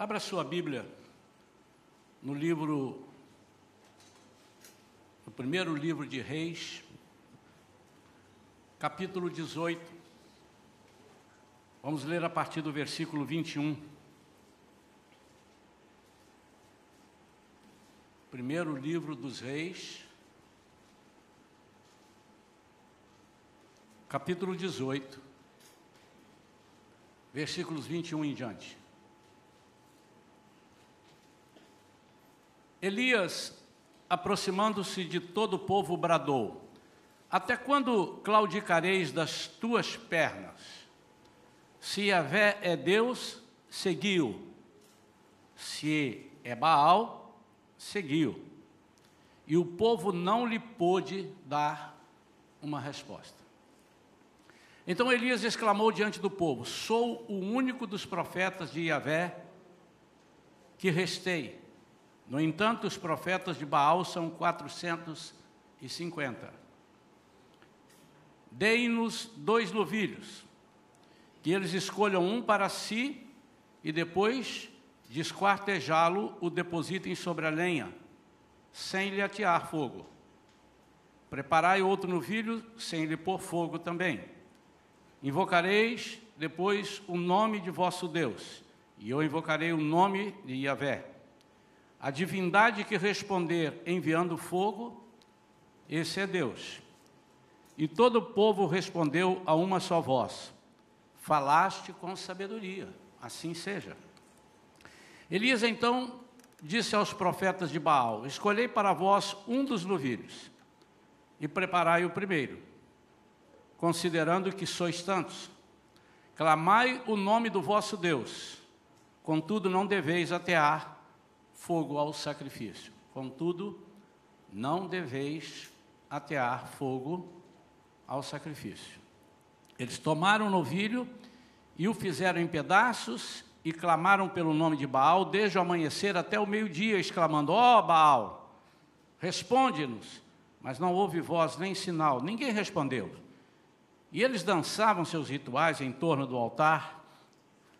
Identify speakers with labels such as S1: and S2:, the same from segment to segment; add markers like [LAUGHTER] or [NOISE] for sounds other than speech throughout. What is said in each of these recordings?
S1: Abra sua Bíblia no livro, no primeiro livro de Reis, capítulo 18. Vamos ler a partir do versículo 21. Primeiro livro dos Reis, capítulo 18, versículos 21 em diante. Elias, aproximando-se de todo o povo, bradou: Até quando claudicareis das tuas pernas? Se Yahvé é Deus, seguiu. Se é Baal, seguiu. E o povo não lhe pôde dar uma resposta. Então Elias exclamou diante do povo: Sou o único dos profetas de Yahvé que restei no entanto, os profetas de Baal são 450. Deem-nos dois novilhos, que eles escolham um para si e depois desquartejá-lo o depositem sobre a lenha, sem lhe atear fogo. Preparai outro novilho, sem lhe pôr fogo também. Invocareis depois o nome de vosso Deus, e eu invocarei o nome de Yahvé. A divindade que responder enviando fogo, esse é Deus. E todo o povo respondeu a uma só voz: Falaste com sabedoria, assim seja. Elias então disse aos profetas de Baal: Escolhei para vós um dos novilhos e preparai o primeiro, considerando que sois tantos. Clamai o nome do vosso Deus, contudo não deveis atear fogo ao sacrifício. Contudo, não deveis atear fogo ao sacrifício. Eles tomaram o novilho e o fizeram em pedaços e clamaram pelo nome de Baal desde o amanhecer até o meio-dia, exclamando: Ó oh, Baal, responde-nos. Mas não houve voz nem sinal, ninguém respondeu. E eles dançavam seus rituais em torno do altar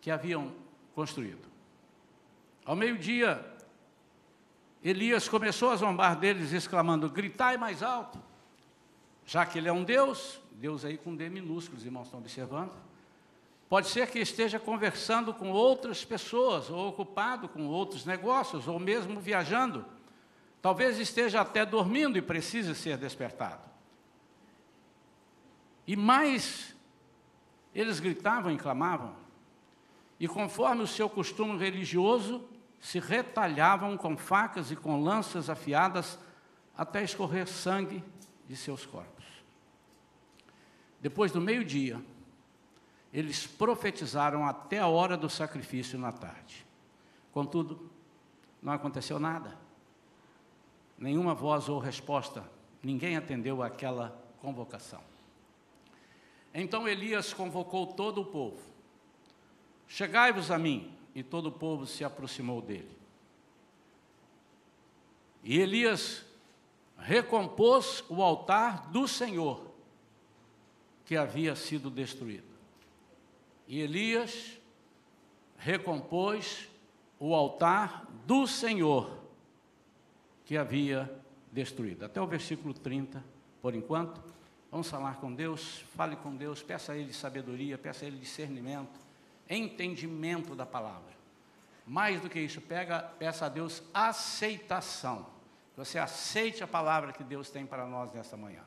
S1: que haviam construído. Ao meio-dia, Elias começou a zombar deles, exclamando: Gritai mais alto, já que ele é um Deus, Deus aí com D minúsculo, os irmãos estão observando. Pode ser que esteja conversando com outras pessoas, ou ocupado com outros negócios, ou mesmo viajando. Talvez esteja até dormindo e precise ser despertado. E mais, eles gritavam e clamavam. E conforme o seu costume religioso, se retalhavam com facas e com lanças afiadas até escorrer sangue de seus corpos. Depois do meio-dia, eles profetizaram até a hora do sacrifício na tarde. Contudo, não aconteceu nada. Nenhuma voz ou resposta, ninguém atendeu àquela convocação. Então Elias convocou todo o povo: Chegai-vos a mim e todo o povo se aproximou dele. E Elias recompôs o altar do Senhor que havia sido destruído. E Elias recompôs o altar do Senhor que havia destruído. Até o versículo 30, por enquanto. Vamos falar com Deus, fale com Deus, peça a Ele sabedoria, peça a Ele discernimento entendimento da palavra. Mais do que isso, pega, peça a Deus aceitação. Que você aceite a palavra que Deus tem para nós nesta manhã.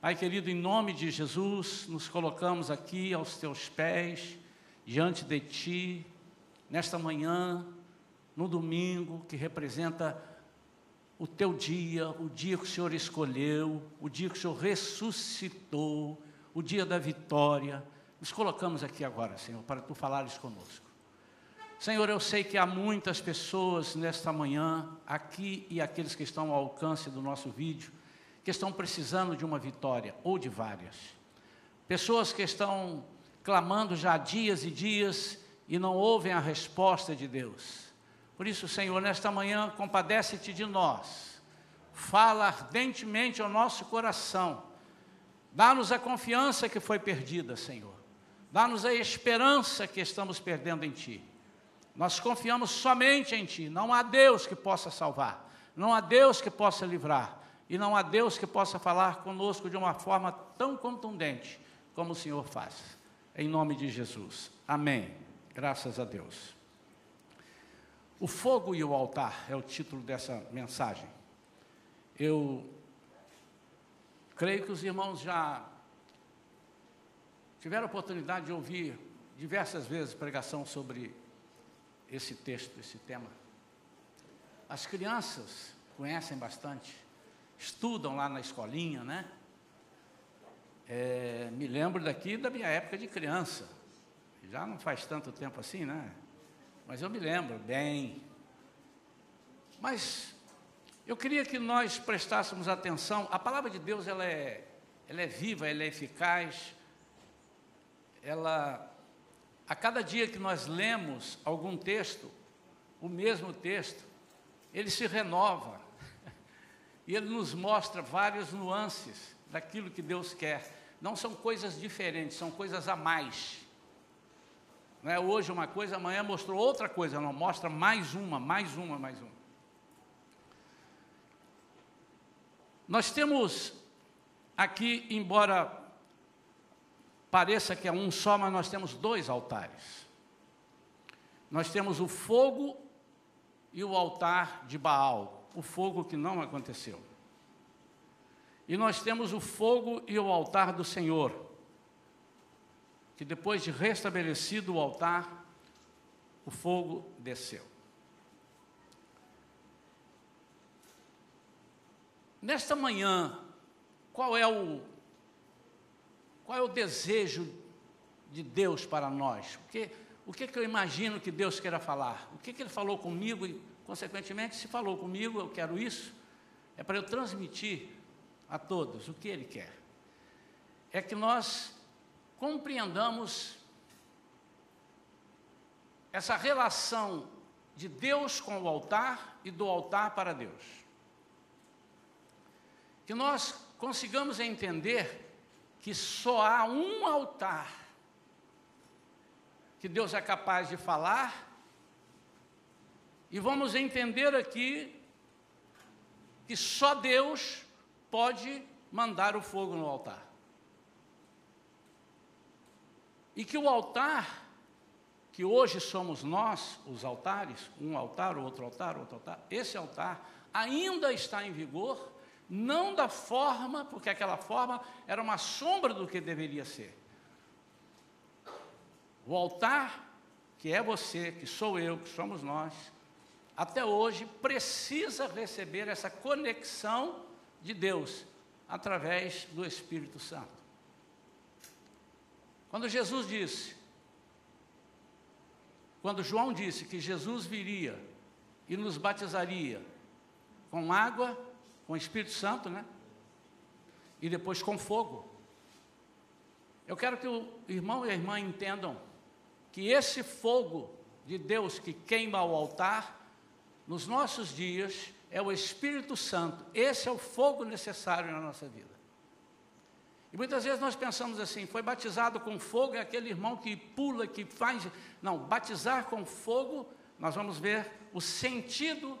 S1: Pai querido, em nome de Jesus, nos colocamos aqui aos teus pés, diante de ti, nesta manhã, no domingo, que representa o teu dia, o dia que o Senhor escolheu, o dia que o Senhor ressuscitou, o dia da vitória nos colocamos aqui agora, Senhor, para tu falares conosco. Senhor, eu sei que há muitas pessoas nesta manhã, aqui e aqueles que estão ao alcance do nosso vídeo, que estão precisando de uma vitória, ou de várias. Pessoas que estão clamando já dias e dias e não ouvem a resposta de Deus. Por isso, Senhor, nesta manhã, compadece-te de nós. Fala ardentemente ao nosso coração. Dá-nos a confiança que foi perdida, Senhor. Dá-nos a esperança que estamos perdendo em Ti. Nós confiamos somente em Ti. Não há Deus que possa salvar, não há Deus que possa livrar, e não há Deus que possa falar conosco de uma forma tão contundente como o Senhor faz. Em nome de Jesus. Amém. Graças a Deus. O fogo e o altar é o título dessa mensagem. Eu creio que os irmãos já tiveram a oportunidade de ouvir diversas vezes pregação sobre esse texto, esse tema. As crianças conhecem bastante, estudam lá na escolinha, né? É, me lembro daqui da minha época de criança. Já não faz tanto tempo assim, né? Mas eu me lembro bem. Mas eu queria que nós prestássemos atenção. A palavra de Deus ela é, ela é viva, ela é eficaz. Ela, a cada dia que nós lemos algum texto, o mesmo texto, ele se renova. [LAUGHS] E ele nos mostra várias nuances daquilo que Deus quer. Não são coisas diferentes, são coisas a mais. Não é hoje uma coisa, amanhã mostrou outra coisa, não, mostra mais uma, mais uma, mais uma. Nós temos aqui, embora pareça que é um só, mas nós temos dois altares. Nós temos o fogo e o altar de Baal, o fogo que não aconteceu. E nós temos o fogo e o altar do Senhor, que depois de restabelecido o altar, o fogo desceu. Nesta manhã, qual é o qual é o desejo de Deus para nós? O que, o que, que eu imagino que Deus queira falar? O que, que Ele falou comigo e, consequentemente, se falou comigo, eu quero isso, é para eu transmitir a todos o que Ele quer. É que nós compreendamos essa relação de Deus com o altar e do altar para Deus. Que nós consigamos entender que só há um altar que Deus é capaz de falar, e vamos entender aqui que só Deus pode mandar o fogo no altar. E que o altar, que hoje somos nós, os altares, um altar, outro altar, outro altar, esse altar ainda está em vigor, não da forma, porque aquela forma era uma sombra do que deveria ser. O altar, que é você, que sou eu, que somos nós, até hoje precisa receber essa conexão de Deus através do Espírito Santo. Quando Jesus disse, quando João disse que Jesus viria e nos batizaria com água, com o Espírito Santo, né? E depois com fogo. Eu quero que o irmão e a irmã entendam que esse fogo de Deus que queima o altar, nos nossos dias, é o Espírito Santo. Esse é o fogo necessário na nossa vida. E muitas vezes nós pensamos assim: foi batizado com fogo é aquele irmão que pula, que faz. Não, batizar com fogo, nós vamos ver o sentido,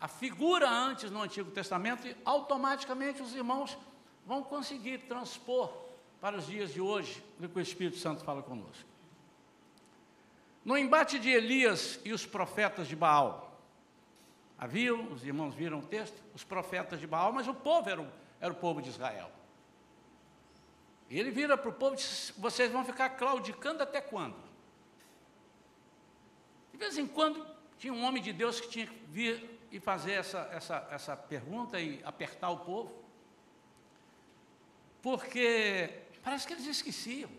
S1: a figura antes no Antigo Testamento, e automaticamente os irmãos vão conseguir transpor para os dias de hoje o que o Espírito Santo fala conosco. No embate de Elias e os profetas de Baal, haviam, os irmãos viram o texto, os profetas de Baal, mas o povo era o, era o povo de Israel. E ele vira para o povo e diz: vocês vão ficar claudicando até quando? De vez em quando tinha um homem de Deus que tinha que vir e fazer essa, essa, essa pergunta e apertar o povo, porque parece que eles esqueciam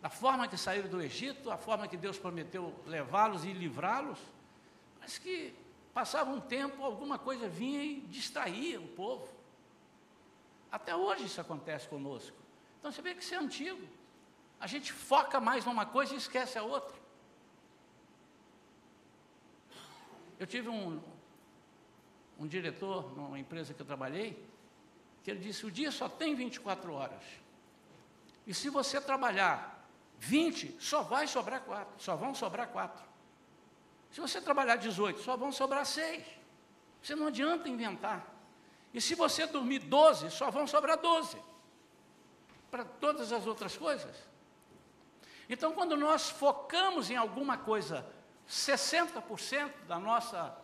S1: da forma que saíram do Egito, a forma que Deus prometeu levá-los e livrá-los, mas que passava um tempo, alguma coisa vinha e distraía o povo. Até hoje isso acontece conosco. Então você vê que isso é antigo. A gente foca mais numa coisa e esquece a outra. Eu tive um, um diretor numa empresa que eu trabalhei, que ele disse: o dia só tem 24 horas. E se você trabalhar 20, só vai sobrar quatro, só vão sobrar quatro. Se você trabalhar 18, só vão sobrar seis. Você não adianta inventar. E se você dormir 12, só vão sobrar 12. Para todas as outras coisas. Então, quando nós focamos em alguma coisa, 60% da nossa,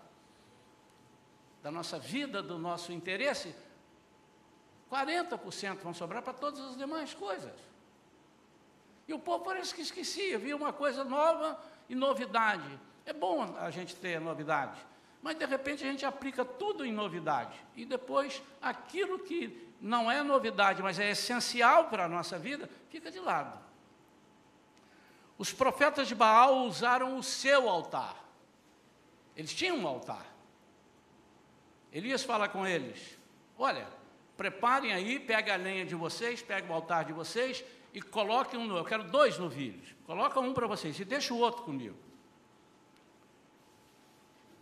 S1: da nossa vida, do nosso interesse, 40% vão sobrar para todas as demais coisas. E o povo parece que esquecia, via uma coisa nova e novidade. É bom a gente ter novidade, mas de repente a gente aplica tudo em novidade. E depois aquilo que não é novidade, mas é essencial para a nossa vida, fica de lado. Os profetas de Baal usaram o seu altar. Eles tinham um altar. Elias fala com eles: Olha, preparem aí, pega a lenha de vocês, pega o altar de vocês e coloquem um. Eu quero dois novilhos. Coloca um para vocês e deixa o outro comigo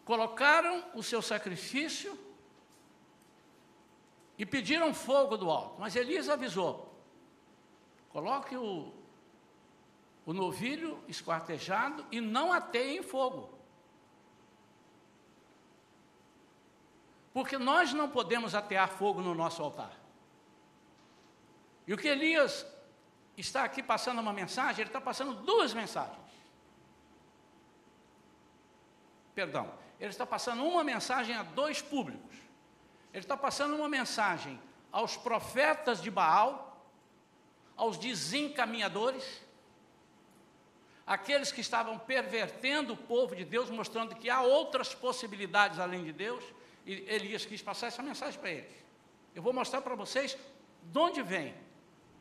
S1: colocaram o seu sacrifício e pediram fogo do alto. Mas Elias avisou: coloque o, o novilho esquartejado e não ateiem fogo. Porque nós não podemos atear fogo no nosso altar. E o que Elias está aqui passando uma mensagem, ele está passando duas mensagens. Perdão, ele está passando uma mensagem a dois públicos. Ele está passando uma mensagem aos profetas de Baal, aos desencaminhadores, aqueles que estavam pervertendo o povo de Deus, mostrando que há outras possibilidades além de Deus, e Elias quis passar essa mensagem para eles. Eu vou mostrar para vocês de onde vem,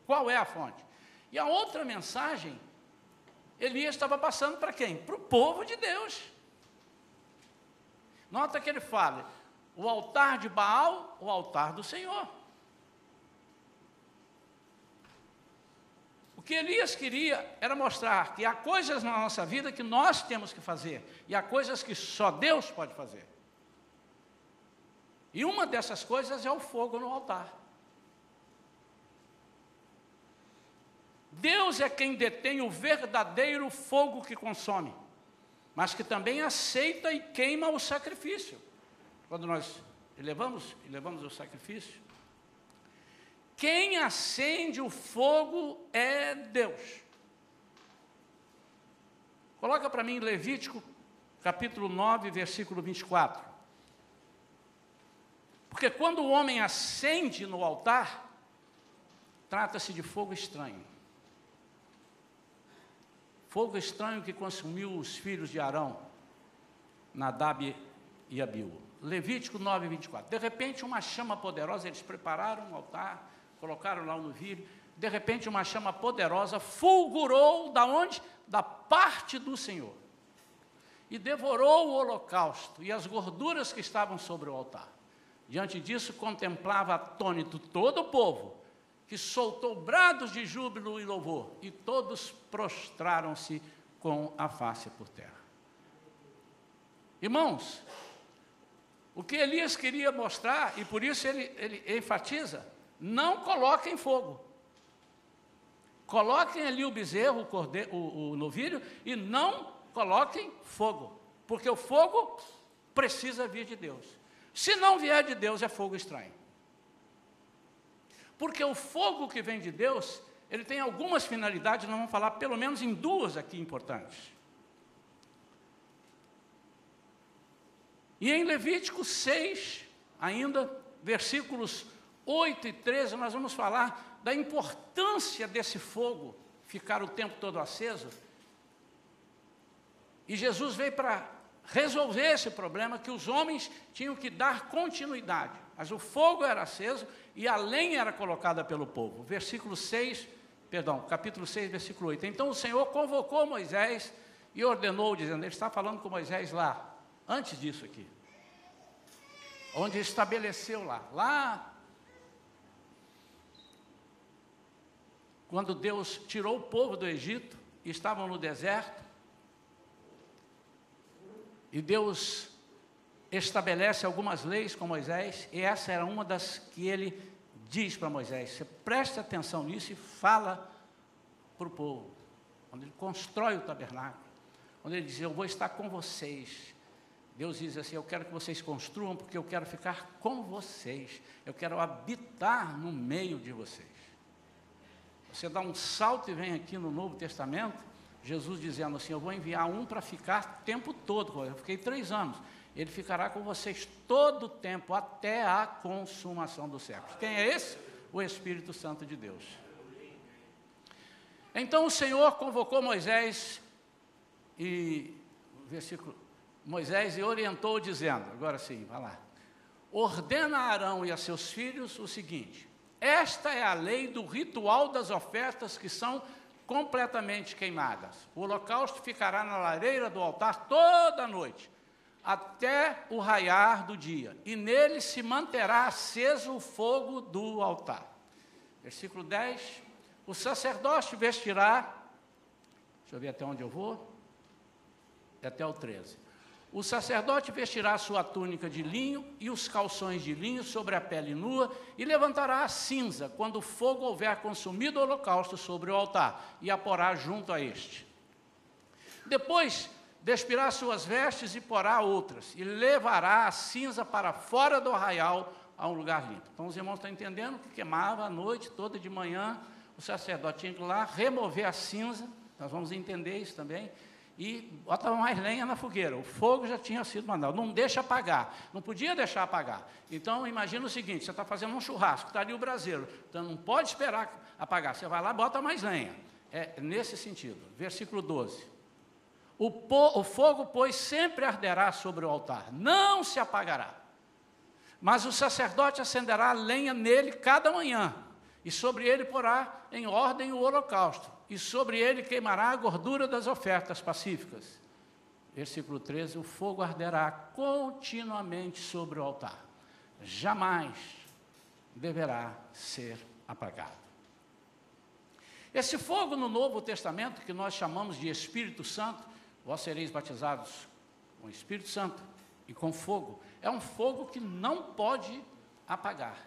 S1: qual é a fonte. E a outra mensagem, Elias estava passando para quem? Para o povo de Deus. Nota que ele fala: o altar de Baal, o altar do Senhor. Que Elias queria era mostrar que há coisas na nossa vida que nós temos que fazer, e há coisas que só Deus pode fazer. E uma dessas coisas é o fogo no altar. Deus é quem detém o verdadeiro fogo que consome mas que também aceita e queima o sacrifício. Quando nós elevamos, elevamos o sacrifício, quem acende o fogo é Deus. Coloca para mim Levítico, capítulo 9, versículo 24. Porque quando o homem acende no altar, trata-se de fogo estranho fogo estranho que consumiu os filhos de Arão, Nadab e Abiú. Levítico 9, 24. De repente, uma chama poderosa, eles prepararam um altar, colocaram lá o novilho. De repente, uma chama poderosa fulgurou da onde? Da parte do Senhor. E devorou o holocausto e as gorduras que estavam sobre o altar. Diante disso, contemplava atônito todo o povo, que soltou brados de júbilo e louvor, e todos prostraram-se com a face por terra. Irmãos, o que Elias queria mostrar, e por isso ele, ele enfatiza, não coloquem fogo. Coloquem ali o bezerro, o, cordeiro, o, o novilho, e não coloquem fogo, porque o fogo precisa vir de Deus. Se não vier de Deus, é fogo estranho. Porque o fogo que vem de Deus, ele tem algumas finalidades, nós vamos falar pelo menos em duas aqui importantes. E em Levítico 6, ainda, versículos 8 e 13, nós vamos falar da importância desse fogo ficar o tempo todo aceso. E Jesus veio para resolver esse problema que os homens tinham que dar continuidade. Mas o fogo era aceso e a lenha era colocada pelo povo. Versículo 6, perdão, capítulo 6, versículo 8. Então o Senhor convocou Moisés e ordenou, dizendo, ele está falando com Moisés lá, antes disso aqui. Onde estabeleceu lá, lá quando Deus tirou o povo do Egito, estavam no deserto, e Deus estabelece algumas leis com Moisés, e essa era uma das que ele diz para Moisés. Você preste atenção nisso e fala para o povo. quando ele constrói o tabernáculo, quando ele diz: Eu vou estar com vocês. Deus diz assim: Eu quero que vocês construam, porque eu quero ficar com vocês, eu quero habitar no meio de vocês. Você dá um salto e vem aqui no Novo Testamento, Jesus dizendo assim: Eu vou enviar um para ficar o tempo todo. Eu fiquei três anos. Ele ficará com vocês todo o tempo, até a consumação dos séculos. Quem é esse? O Espírito Santo de Deus. Então o Senhor convocou Moisés e versículo Moisés e orientou dizendo, agora sim, vai lá. Ordena a Arão e a seus filhos o seguinte: Esta é a lei do ritual das ofertas que são completamente queimadas. O holocausto ficará na lareira do altar toda a noite, até o raiar do dia, e nele se manterá aceso o fogo do altar. Versículo 10: O sacerdote vestirá, deixa eu ver até onde eu vou, até o 13 o sacerdote vestirá sua túnica de linho e os calções de linho sobre a pele nua e levantará a cinza quando o fogo houver consumido o holocausto sobre o altar e a porá junto a este. Depois despirá suas vestes e porá outras e levará a cinza para fora do arraial a um lugar limpo. Então os irmãos estão entendendo que queimava a noite toda de manhã, o sacerdote tinha que ir lá remover a cinza, nós vamos entender isso também, e botava mais lenha na fogueira. O fogo já tinha sido mandado. Não deixa apagar. Não podia deixar apagar. Então, imagina o seguinte: você está fazendo um churrasco, está ali o braseiro. Então, não pode esperar apagar. Você vai lá bota mais lenha. É nesse sentido. Versículo 12. O, po, o fogo, pois, sempre arderá sobre o altar, não se apagará. Mas o sacerdote acenderá a lenha nele cada manhã, e sobre ele porá em ordem o holocausto e sobre ele queimará a gordura das ofertas pacíficas. Versículo 13: o fogo arderá continuamente sobre o altar, jamais deverá ser apagado. Esse fogo no Novo Testamento, que nós chamamos de Espírito Santo, vós sereis batizados com Espírito Santo e com fogo, é um fogo que não pode apagar.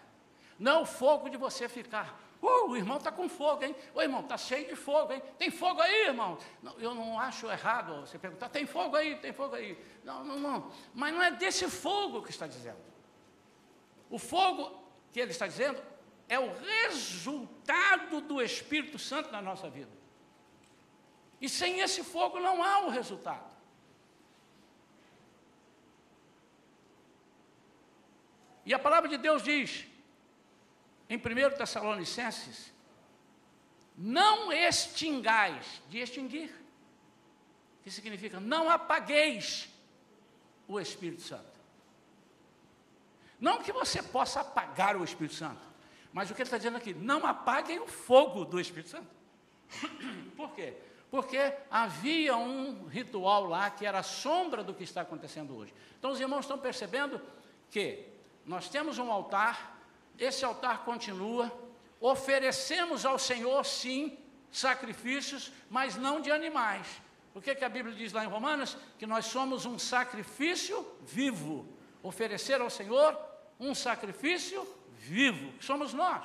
S1: Não é o fogo de você ficar Uh, o irmão está com fogo, hein? O irmão está cheio de fogo, hein? Tem fogo aí, irmão? Não, eu não acho errado você perguntar, tem fogo aí, tem fogo aí. Não, não, não. Mas não é desse fogo que está dizendo. O fogo que ele está dizendo é o resultado do Espírito Santo na nossa vida. E sem esse fogo não há o resultado. E a palavra de Deus diz: em 1 Tessalonicenses, não extingais, de extinguir, que significa não apagueis o Espírito Santo. Não que você possa apagar o Espírito Santo, mas o que ele está dizendo aqui, não apaguem o fogo do Espírito Santo. [COUGHS] Por quê? Porque havia um ritual lá que era a sombra do que está acontecendo hoje. Então os irmãos estão percebendo que nós temos um altar esse altar continua. Oferecemos ao Senhor, sim, sacrifícios, mas não de animais. O que, que a Bíblia diz lá em Romanos? Que nós somos um sacrifício vivo. Oferecer ao Senhor um sacrifício vivo, que somos nós.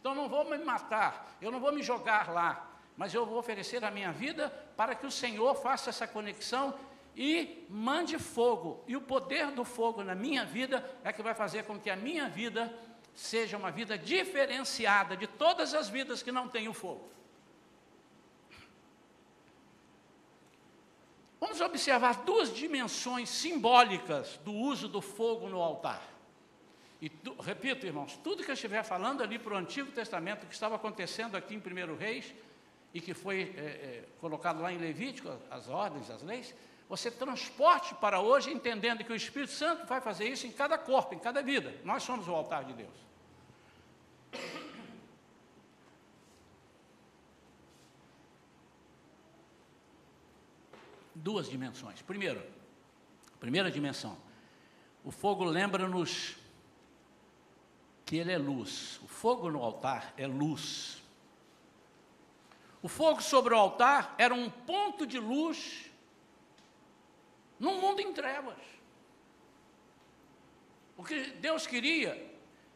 S1: Então não vou me matar, eu não vou me jogar lá, mas eu vou oferecer a minha vida para que o Senhor faça essa conexão e mande fogo. E o poder do fogo na minha vida é que vai fazer com que a minha vida seja uma vida diferenciada de todas as vidas que não têm o fogo. Vamos observar duas dimensões simbólicas do uso do fogo no altar. E tu, repito, irmãos, tudo que eu estiver falando ali para o Antigo Testamento, que estava acontecendo aqui em 1 Reis, e que foi é, é, colocado lá em Levítico, as ordens, as leis, você transporte para hoje, entendendo que o Espírito Santo vai fazer isso em cada corpo, em cada vida. Nós somos o altar de Deus. Duas dimensões. Primeiro, primeira dimensão, o fogo lembra-nos que ele é luz. O fogo no altar é luz. O fogo sobre o altar era um ponto de luz num mundo em trevas. O que Deus queria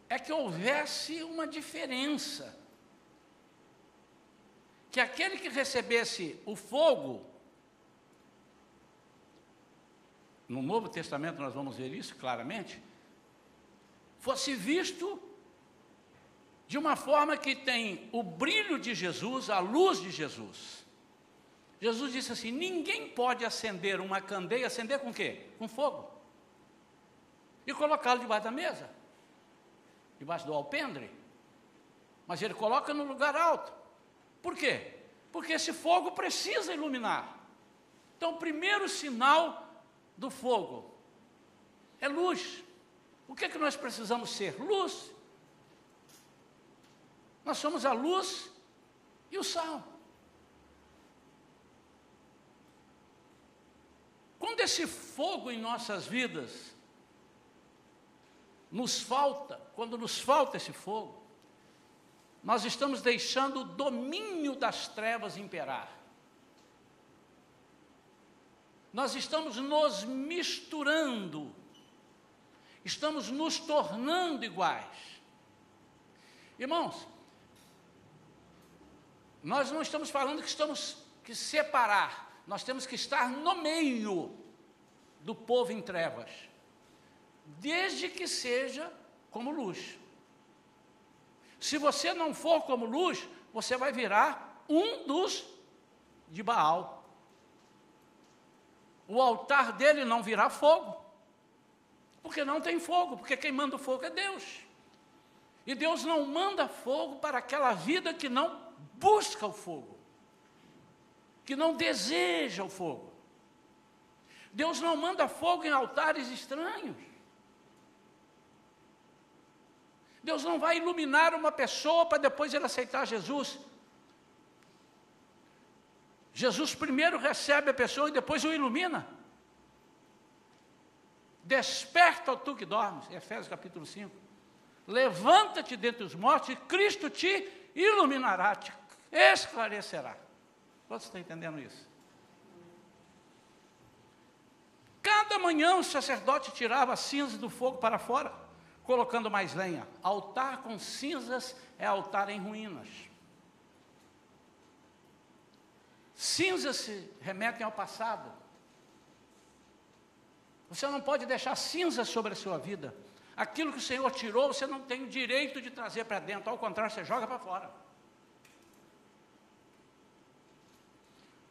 S1: é que houvesse uma diferença que aquele que recebesse o fogo, no Novo Testamento nós vamos ver isso claramente, fosse visto de uma forma que tem o brilho de Jesus, a luz de Jesus. Jesus disse assim: ninguém pode acender uma candeia, acender com quê? Com fogo. E colocá-lo debaixo da mesa, debaixo do alpendre. Mas ele coloca no lugar alto. Por quê? Porque esse fogo precisa iluminar. Então, o primeiro sinal do fogo é luz. O que é que nós precisamos ser? Luz. Nós somos a luz e o sal. Quando esse fogo em nossas vidas nos falta, quando nos falta esse fogo, nós estamos deixando o domínio das trevas imperar. Nós estamos nos misturando, estamos nos tornando iguais. Irmãos, nós não estamos falando que estamos que separar, nós temos que estar no meio do povo em trevas, desde que seja como luz. Se você não for como luz, você vai virar um dos de Baal. O altar dele não virá fogo, porque não tem fogo, porque quem manda o fogo é Deus. E Deus não manda fogo para aquela vida que não busca o fogo, que não deseja o fogo. Deus não manda fogo em altares estranhos. Deus não vai iluminar uma pessoa para depois ele aceitar Jesus. Jesus primeiro recebe a pessoa e depois o ilumina. Desperta, tu que dormes, Efésios capítulo 5. Levanta-te dentre os mortos e Cristo te iluminará, te esclarecerá. Você está entendendo isso? Cada manhã o sacerdote tirava as cinzas do fogo para fora colocando mais lenha. Altar com cinzas é altar em ruínas. Cinzas se remetem ao passado. Você não pode deixar cinzas sobre a sua vida. Aquilo que o Senhor tirou, você não tem o direito de trazer para dentro, ao contrário, você joga para fora.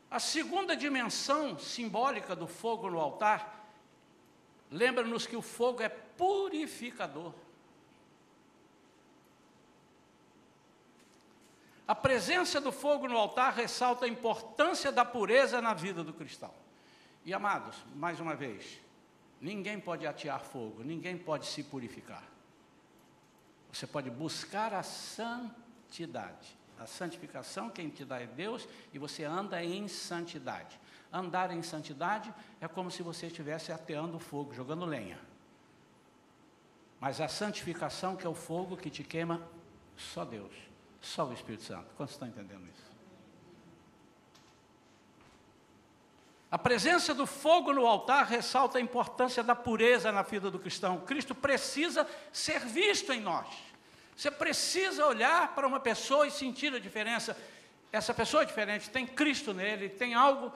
S1: A segunda dimensão simbólica do fogo no altar lembra-nos que o fogo é purificador. A presença do fogo no altar ressalta a importância da pureza na vida do cristão. E amados, mais uma vez, ninguém pode atear fogo, ninguém pode se purificar. Você pode buscar a santidade. A santificação quem te dá é Deus e você anda em santidade. Andar em santidade é como se você estivesse ateando fogo, jogando lenha. Mas a santificação, que é o fogo que te queima, só Deus, só o Espírito Santo. Quantos estão entendendo isso? A presença do fogo no altar ressalta a importância da pureza na vida do cristão. Cristo precisa ser visto em nós. Você precisa olhar para uma pessoa e sentir a diferença. Essa pessoa é diferente, tem Cristo nele, tem algo,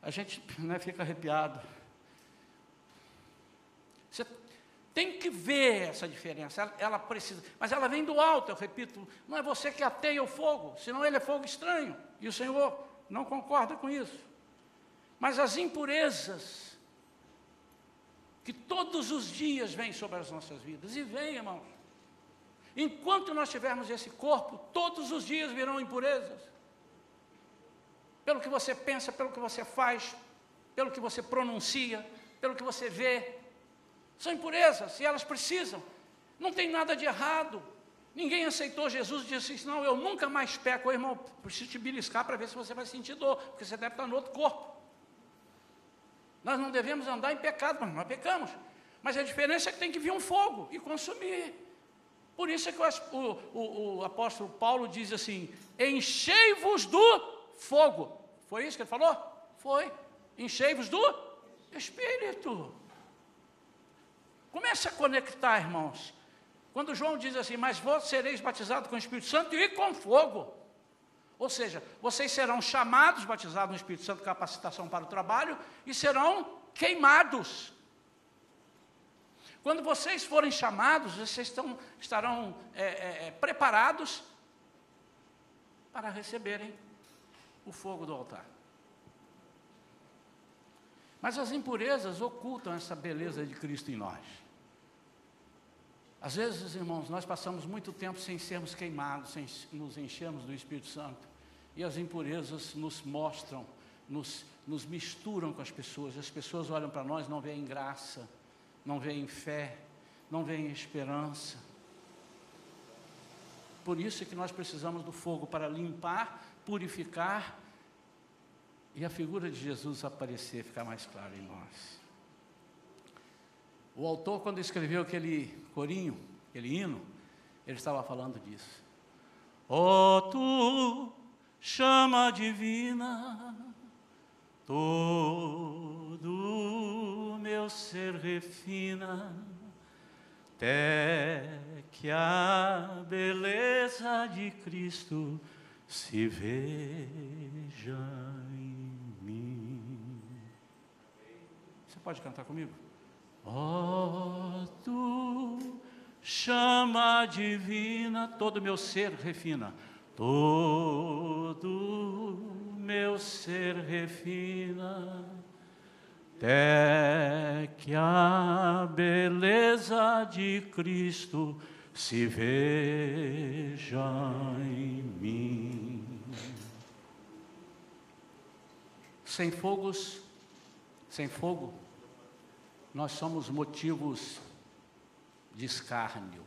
S1: a gente né, fica arrepiado. Você tem que ver essa diferença, ela, ela, precisa, mas ela vem do alto, eu repito, não é você que ateia o fogo, senão ele é fogo estranho, e o Senhor não concorda com isso. Mas as impurezas que todos os dias vêm sobre as nossas vidas, e vem, irmãos. Enquanto nós tivermos esse corpo, todos os dias virão impurezas. Pelo que você pensa, pelo que você faz, pelo que você pronuncia, pelo que você vê, são impurezas e elas precisam. Não tem nada de errado. Ninguém aceitou Jesus e disse assim, não, eu nunca mais peco. Irmão, preciso te beliscar para ver se você vai sentir dor, porque você deve estar no outro corpo. Nós não devemos andar em pecado, mas nós pecamos. Mas a diferença é que tem que vir um fogo e consumir. Por isso é que o, o, o apóstolo Paulo diz assim: enchei-vos do fogo. Foi isso que ele falou? Foi. Enchei-vos do Espírito. Comece a conectar, irmãos. Quando João diz assim, mas vós sereis batizados com o Espírito Santo e com fogo. Ou seja, vocês serão chamados, batizados no Espírito Santo, capacitação para o trabalho, e serão queimados. Quando vocês forem chamados, vocês estão, estarão é, é, é, preparados para receberem o fogo do altar. Mas as impurezas ocultam essa beleza de Cristo em nós. Às vezes, irmãos, nós passamos muito tempo sem sermos queimados, sem nos enchermos do Espírito Santo. E as impurezas nos mostram, nos, nos misturam com as pessoas. As pessoas olham para nós, não veem graça, não veem fé, não veem esperança. Por isso é que nós precisamos do fogo para limpar, purificar e a figura de Jesus aparecer, ficar mais clara em nós. O autor, quando escreveu aquele corinho, aquele hino, ele estava falando disso. Oh, tu, chama divina, ser refina, até que a beleza de Cristo se veja em mim. Você pode cantar comigo? Ó oh, tu chama divina, todo meu ser refina, todo meu ser refina, até que a beleza de Cristo se veja em mim. Sem fogos, sem fogo, nós somos motivos de escárnio.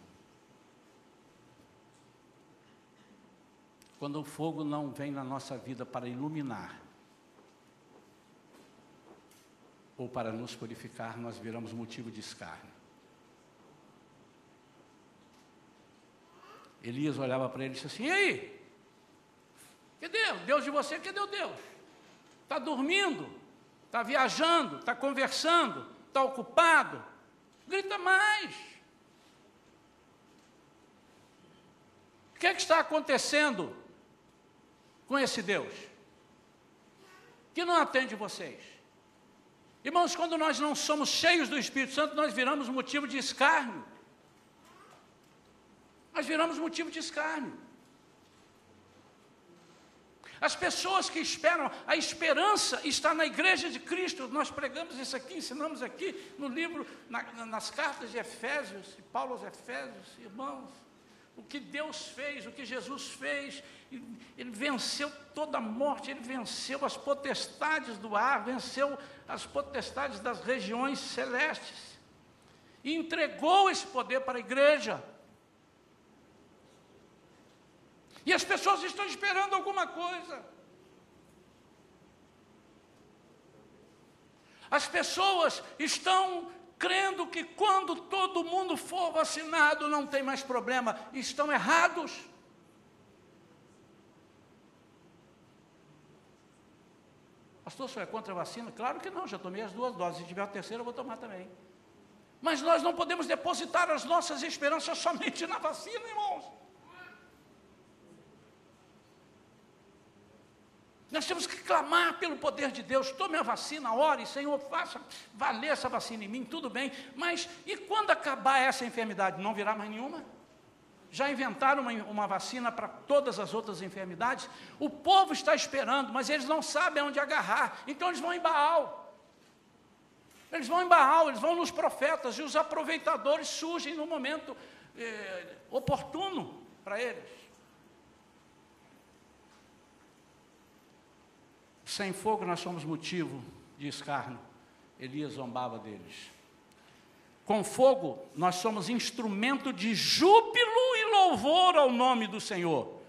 S1: Quando o fogo não vem na nossa vida para iluminar, ou para nos purificar, nós viramos motivo de escárnio. Elias olhava para ele e disse assim: E aí? Cadê? Deus de você, cadê o Deus? Está dormindo? Está viajando? Está conversando? Está ocupado? Grita mais. O que, é que está acontecendo com esse Deus? Que não atende vocês. Irmãos, quando nós não somos cheios do Espírito Santo, nós viramos motivo de escárnio. Nós viramos motivo de escárnio. As pessoas que esperam, a esperança está na igreja de Cristo. Nós pregamos isso aqui, ensinamos aqui no livro, na, nas cartas de Efésios, de Paulo aos Efésios, irmãos. O que Deus fez, o que Jesus fez, ele venceu toda a morte, ele venceu as potestades do ar, venceu as potestades das regiões celestes, e entregou esse poder para a igreja. E as pessoas estão esperando alguma coisa. As pessoas estão crendo que quando todo mundo for vacinado não tem mais problema. Estão errados. Pastor, o é contra a vacina? Claro que não, já tomei as duas doses. Se tiver a terceira, eu vou tomar também. Mas nós não podemos depositar as nossas esperanças somente na vacina, irmãos. Nós temos que clamar pelo poder de Deus. Tome a vacina, ore, Senhor, faça valer essa vacina em mim, tudo bem. Mas e quando acabar essa enfermidade? Não virá mais nenhuma? Já inventaram uma, uma vacina para todas as outras enfermidades? O povo está esperando, mas eles não sabem onde agarrar. Então eles vão em Baal. Eles vão em Baal, eles vão nos profetas, e os aproveitadores surgem no momento eh, oportuno para eles. Sem fogo nós somos motivo de escárnio. Elias zombava deles. Com fogo nós somos instrumento de júbilo e louvor ao nome do Senhor.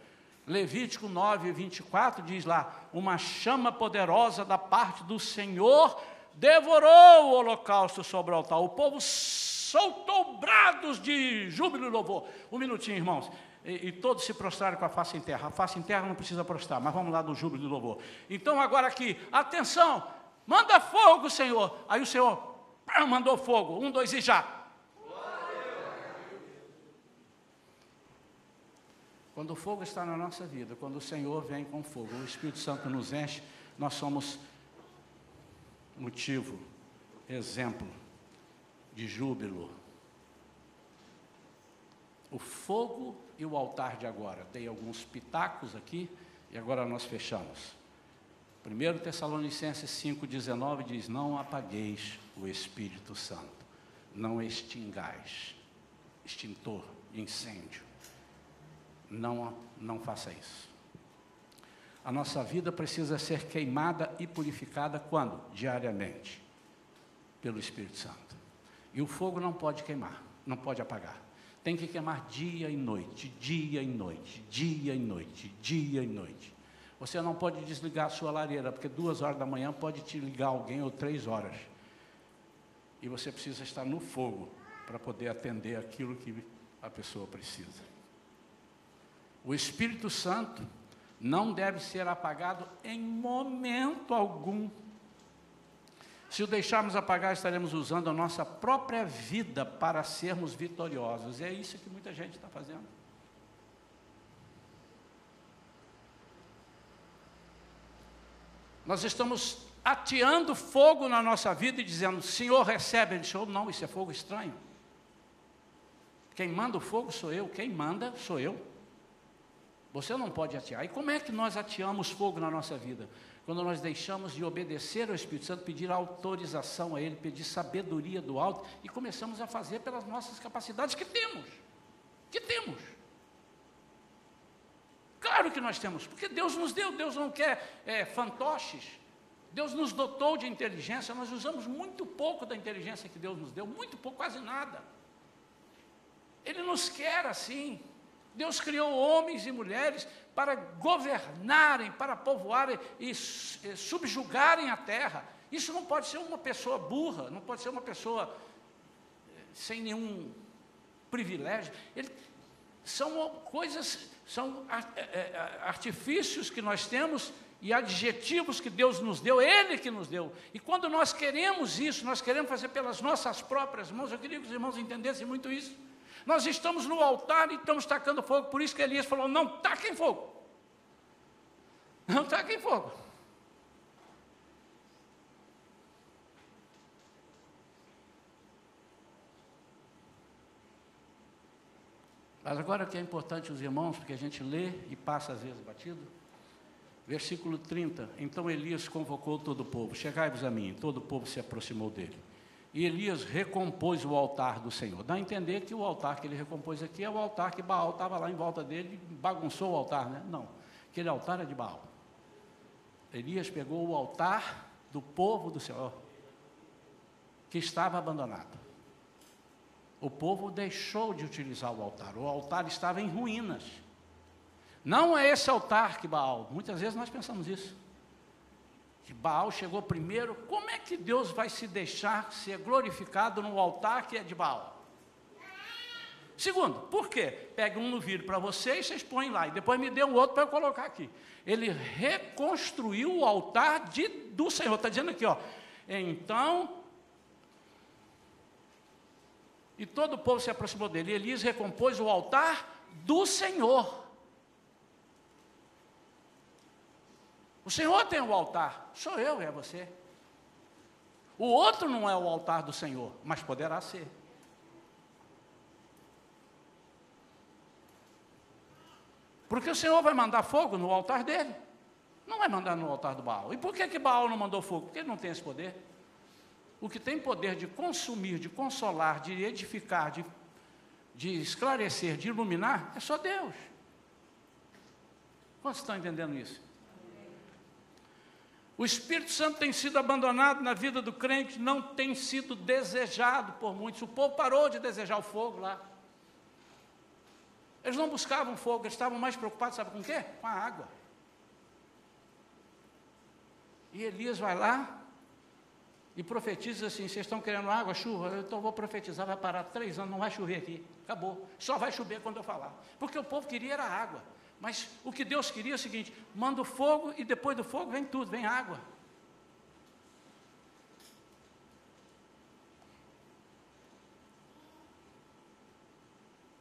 S1: Levítico 9, 24 diz lá: Uma chama poderosa da parte do Senhor devorou o holocausto sobre o altar. O povo soltou brados de júbilo e louvor. Um minutinho, irmãos e, e, todos se prostraram com a face em terra. A face em terra não precisa prostrar, mas vamos lá do júbilo e do louvor. Então agora aqui, atenção, manda fogo, Senhor. Aí o Senhor mandou fogo, um, dois e já. Quando o fogo está na nossa vida, quando o Senhor vem com fogo, o Espírito Santo nos enche, nós somos motivo, exemplo de júbilo. O fogo e o altar de agora. Dei alguns pitacos aqui e agora nós fechamos. 1 Tessalonicenses 5,19 diz: Não apagueis o Espírito Santo, não extingais. Extintor, incêndio. Não, não faça isso. A nossa vida precisa ser queimada e purificada quando? Diariamente, pelo Espírito Santo. E o fogo não pode queimar, não pode apagar. Tem que queimar dia e noite, dia e noite, dia e noite, dia e noite. Você não pode desligar a sua lareira, porque duas horas da manhã pode te ligar alguém ou três horas. E você precisa estar no fogo para poder atender aquilo que a pessoa precisa. O Espírito Santo não deve ser apagado em momento algum. Se o deixarmos apagar, estaremos usando a nossa própria vida para sermos vitoriosos. E é isso que muita gente está fazendo. Nós estamos ateando fogo na nossa vida e dizendo, Senhor, recebe. Ele disse, não, isso é fogo estranho. Quem manda o fogo sou eu, quem manda sou eu. Você não pode atear. E como é que nós ateamos fogo na nossa vida? Quando nós deixamos de obedecer ao Espírito Santo, pedir autorização a Ele, pedir sabedoria do alto e começamos a fazer pelas nossas capacidades que temos. Que temos. Claro que nós temos, porque Deus nos deu, Deus não quer é, fantoches. Deus nos dotou de inteligência, nós usamos muito pouco da inteligência que Deus nos deu, muito pouco, quase nada. Ele nos quer assim. Deus criou homens e mulheres para governarem, para povoarem e subjugarem a terra. Isso não pode ser uma pessoa burra, não pode ser uma pessoa eh, sem nenhum privilégio. Ele, são coisas são é, artifícios que nós temos e adjetivos que Deus nos deu, Ele que nos deu. E quando nós queremos isso, nós queremos fazer pelas nossas próprias mãos, eu queria que os irmãos entendessem muito isso. Nós estamos no altar e estamos tacando fogo, por isso que Elias falou: não taquem fogo. Não taquem fogo. Mas agora que é importante os irmãos, porque a gente lê e passa às vezes batido. Versículo 30. Então Elias convocou todo o povo: Chegai-vos a mim. Todo o povo se aproximou dele. E Elias recompôs o altar do Senhor. Dá a entender que o altar que ele recompôs aqui é o altar que Baal estava lá em volta dele bagunçou o altar, né? Não. Aquele altar é de Baal. Elias pegou o altar do povo do Senhor, que estava abandonado o povo deixou de utilizar o altar. O altar estava em ruínas. Não é esse altar que Baal. Muitas vezes nós pensamos isso. Que Baal chegou primeiro. Como é que Deus vai se deixar ser glorificado no altar que é de Baal? Segundo, por quê? Pega um novilho para você e vocês põem lá. E depois me dê um outro para eu colocar aqui. Ele reconstruiu o altar de, do Senhor. Está dizendo aqui, ó. Então e todo o povo se aproximou dele. E Elias recompôs o altar do Senhor. O Senhor tem o altar, sou eu é você. O outro não é o altar do Senhor, mas poderá ser. Porque o Senhor vai mandar fogo no altar dele. Não vai mandar no altar do Baal. E por que, que Baal não mandou fogo? Porque ele não tem esse poder. O que tem poder de consumir, de consolar, de edificar, de, de esclarecer, de iluminar, é só Deus. Quantos estão entendendo isso? O Espírito Santo tem sido abandonado na vida do crente, não tem sido desejado por muitos. O povo parou de desejar o fogo lá. Eles não buscavam fogo, eles estavam mais preocupados, sabe com o quê? Com a água. E Elias vai lá, e profetiza assim: vocês estão querendo água, chuva? Então vou profetizar, vai parar três anos, não vai chover aqui. Acabou. Só vai chover quando eu falar. Porque o povo queria era água. Mas o que Deus queria é o seguinte: manda o fogo e depois do fogo vem tudo, vem água.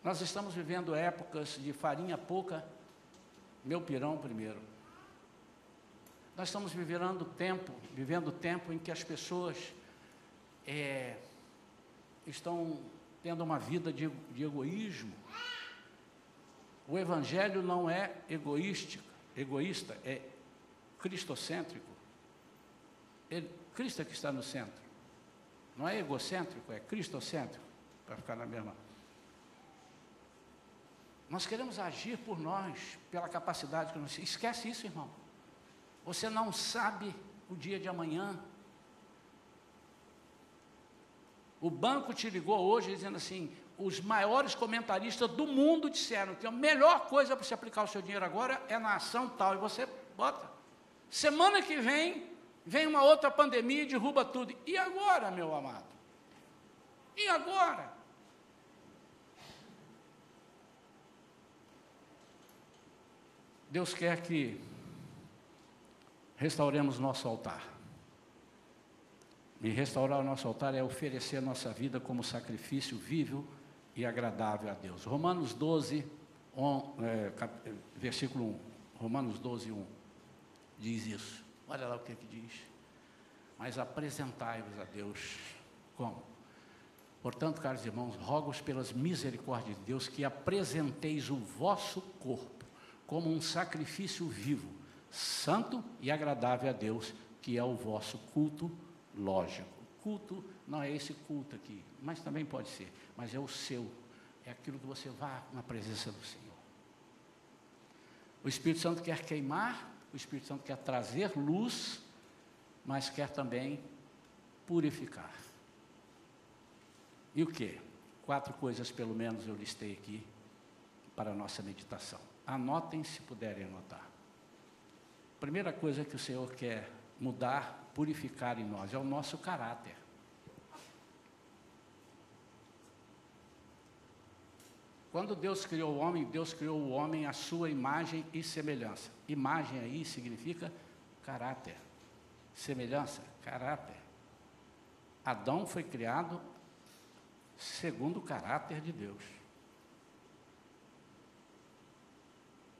S1: Nós estamos vivendo épocas de farinha pouca, meu pirão primeiro. Nós estamos vivendo tempo, vivendo tempo em que as pessoas é, estão tendo uma vida de, de egoísmo. O evangelho não é egoístico, egoísta, é cristocêntrico. Ele, Cristo é que está no centro. Não é egocêntrico, é cristocêntrico, para ficar na mesma. Nós queremos agir por nós, pela capacidade que nós. Esquece isso, irmão. Você não sabe o dia de amanhã. O banco te ligou hoje dizendo assim: os maiores comentaristas do mundo disseram que a melhor coisa para você aplicar o seu dinheiro agora é na ação tal, e você bota. Semana que vem, vem uma outra pandemia e derruba tudo. E agora, meu amado? E agora? Deus quer que restauremos nosso altar. E restaurar o nosso altar é oferecer nossa vida como sacrifício vivo e agradável a Deus. Romanos 12, on, é, cap, versículo 1. Romanos 12, 1 diz isso. Olha lá o que, é que diz. Mas apresentai-vos a Deus como? Portanto, caros irmãos, rogo-vos pelas misericórdias de Deus que apresenteis o vosso corpo como um sacrifício vivo, santo e agradável a Deus, que é o vosso culto lógico. Culto não é esse culto aqui, mas também pode ser, mas é o seu, é aquilo que você vá na presença do Senhor. O Espírito Santo quer queimar, o Espírito Santo quer trazer luz, mas quer também purificar. E o que? Quatro coisas, pelo menos, eu listei aqui para a nossa meditação. Anotem se puderem anotar. Primeira coisa que o Senhor quer mudar, purificar em nós, é o nosso caráter. Quando Deus criou o homem, Deus criou o homem à sua imagem e semelhança. Imagem aí significa caráter. Semelhança, caráter. Adão foi criado segundo o caráter de Deus.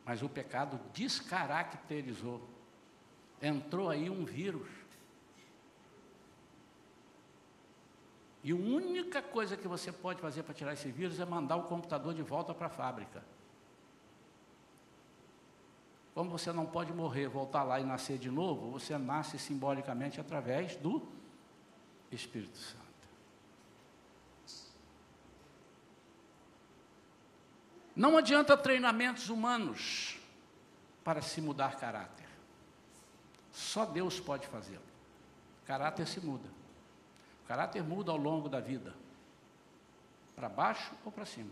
S1: Mas o pecado descaracterizou. Entrou aí um vírus. E a única coisa que você pode fazer para tirar esse vírus é mandar o computador de volta para a fábrica. Como você não pode morrer, voltar lá e nascer de novo, você nasce simbolicamente através do Espírito Santo. Não adianta treinamentos humanos para se mudar caráter. Só Deus pode fazê-lo. Caráter se muda. O caráter muda ao longo da vida. Para baixo ou para cima.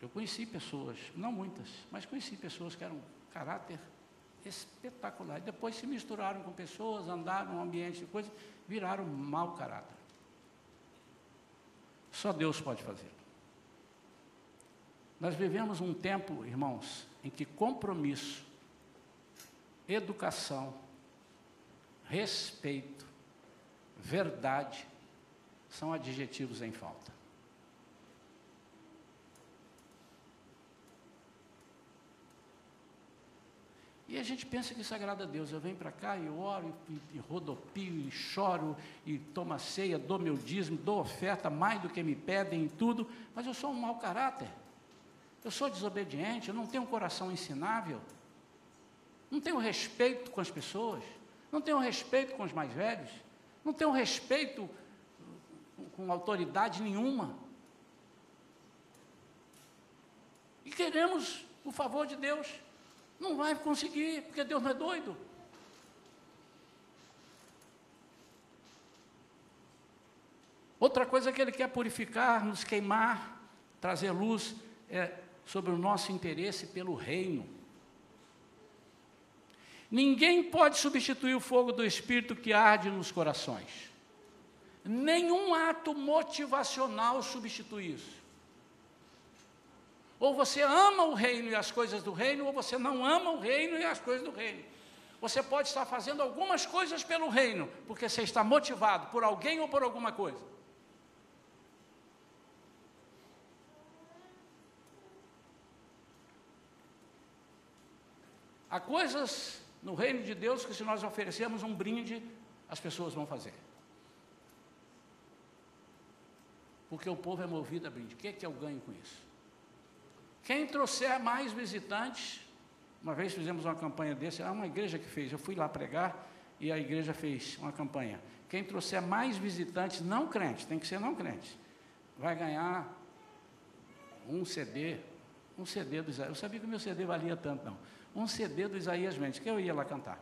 S1: Eu conheci pessoas, não muitas, mas conheci pessoas que eram caráter espetacular. Depois se misturaram com pessoas, andaram no ambiente de coisas, viraram mau caráter. Só Deus pode fazer. Nós vivemos um tempo, irmãos, em que compromisso, educação, respeito, verdade são adjetivos em falta. E a gente pensa que isso agrada a Deus. Eu venho para cá e oro, e, rodopio, e choro, e tomo ceia, dou meu dízimo, dou oferta mais do que me pedem e tudo, mas eu sou um mau caráter. Eu sou desobediente, eu não tenho um coração ensinável, não tenho respeito com as pessoas, não tenho respeito com os mais velhos, não tenho respeito com autoridade nenhuma. E queremos o favor de Deus. Não vai conseguir, porque Deus não é doido. Outra coisa que Ele quer purificar, nos queimar, trazer luz, é sobre o nosso interesse pelo reino. Ninguém pode substituir o fogo do Espírito que arde nos corações. Nenhum ato motivacional substitui isso. Ou você ama o reino e as coisas do reino, ou você não ama o reino e as coisas do reino. Você pode estar fazendo algumas coisas pelo reino, porque você está motivado por alguém ou por alguma coisa. Há coisas no reino de Deus que, se nós oferecermos um brinde, as pessoas vão fazer. Porque o povo é movido a brinde. O que é que eu ganho com isso? Quem trouxer mais visitantes, uma vez fizemos uma campanha desse, há uma igreja que fez, eu fui lá pregar e a igreja fez uma campanha. Quem trouxer mais visitantes não crentes, tem que ser não crentes, vai ganhar um CD, um CD do Isaías. Eu sabia que o meu CD valia tanto, não. Um CD do Isaías Mendes, que eu ia lá cantar.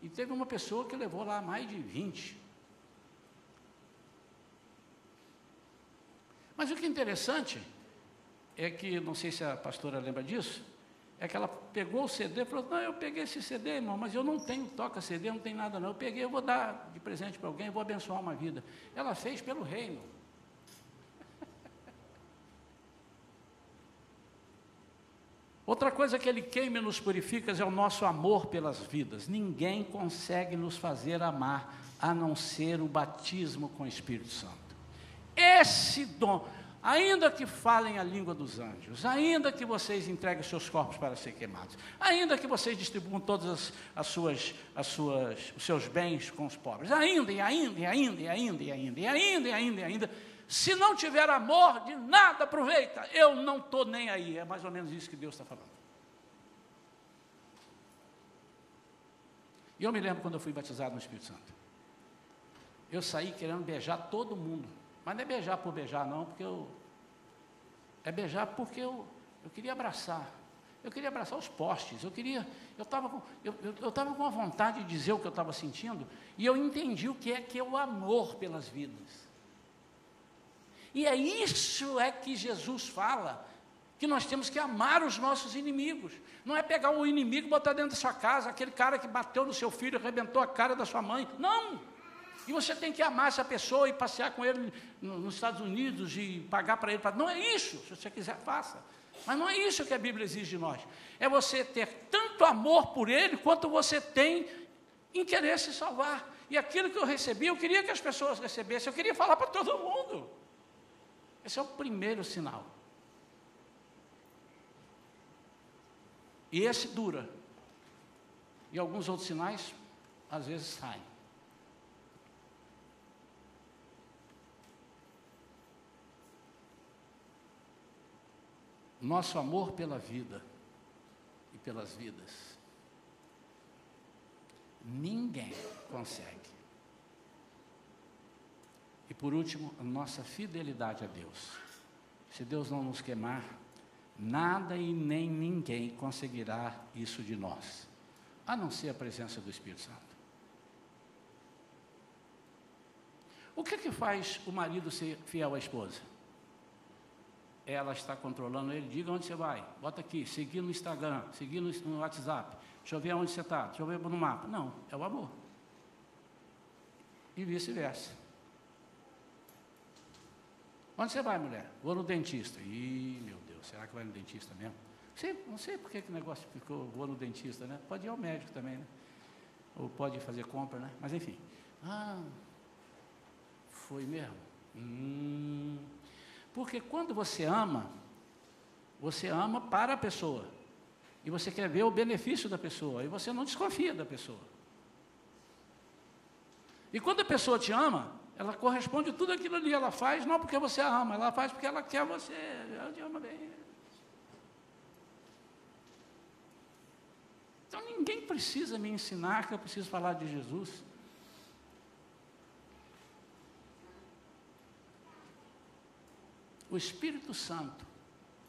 S1: E teve uma pessoa que levou lá mais de 20. Mas o que é interessante é que, não sei se a pastora lembra disso, é que ela pegou o CD e falou, não, eu peguei esse CD, irmão, mas eu não tenho toca CD, não tem nada não. Eu peguei, eu vou dar de presente para alguém, vou abençoar uma vida. Ela fez pelo reino. Outra coisa que ele queima e nos purifica é o nosso amor pelas vidas. Ninguém consegue nos fazer amar a não ser o batismo com o Espírito Santo. Esse dom, ainda que falem a língua dos anjos, ainda que vocês entreguem seus corpos para ser queimados, ainda que vocês distribuam todos as, as suas, as suas, os seus bens com os pobres, ainda e ainda e ainda e ainda e ainda e ainda e ainda e ainda, se não tiver amor, de nada aproveita. Eu não estou nem aí. É mais ou menos isso que Deus está falando. E eu me lembro quando eu fui batizado no Espírito Santo. Eu saí querendo beijar todo mundo. Mas não é beijar por beijar, não, porque eu. É beijar porque eu, eu queria abraçar. Eu queria abraçar os postes. Eu queria. Eu estava com, eu, eu, eu com a vontade de dizer o que eu estava sentindo. E eu entendi o que é que é o amor pelas vidas. E é isso é que Jesus fala, que nós temos que amar os nossos inimigos. Não é pegar o inimigo e botar dentro da sua casa, aquele cara que bateu no seu filho, arrebentou a cara da sua mãe. Não! E você tem que amar essa pessoa e passear com ele nos Estados Unidos e pagar para ele. Não é isso. Se você quiser, faça. Mas não é isso que a Bíblia exige de nós. É você ter tanto amor por ele quanto você tem em querer se salvar. E aquilo que eu recebi, eu queria que as pessoas recebessem. Eu queria falar para todo mundo. Esse é o primeiro sinal. E esse dura. E alguns outros sinais, às vezes, saem. nosso amor pela vida e pelas vidas. Ninguém consegue. Por último, nossa fidelidade a Deus. Se Deus não nos queimar, nada e nem ninguém conseguirá isso de nós, a não ser a presença do Espírito Santo. O que, que faz o marido ser fiel à esposa? ela está controlando ele, diga onde você vai, bota aqui, seguir no Instagram, seguir no WhatsApp, deixa eu ver onde você está, deixa eu ver no mapa. Não, é o amor. E vice-versa. Onde você vai, mulher? Vou no dentista. Ih, meu Deus, será que vai no dentista mesmo? Não sei por que o negócio ficou, vou no dentista, né? Pode ir ao médico também, né? Ou pode fazer compra, né? Mas enfim. Ah, foi mesmo? Hum, porque quando você ama, você ama para a pessoa. E você quer ver o benefício da pessoa. E você não desconfia da pessoa. E quando a pessoa te ama, ela corresponde tudo aquilo ali. Ela faz não porque você a ama, ela faz porque ela quer você. Ela te ama bem. Então ninguém precisa me ensinar que eu preciso falar de Jesus. O Espírito Santo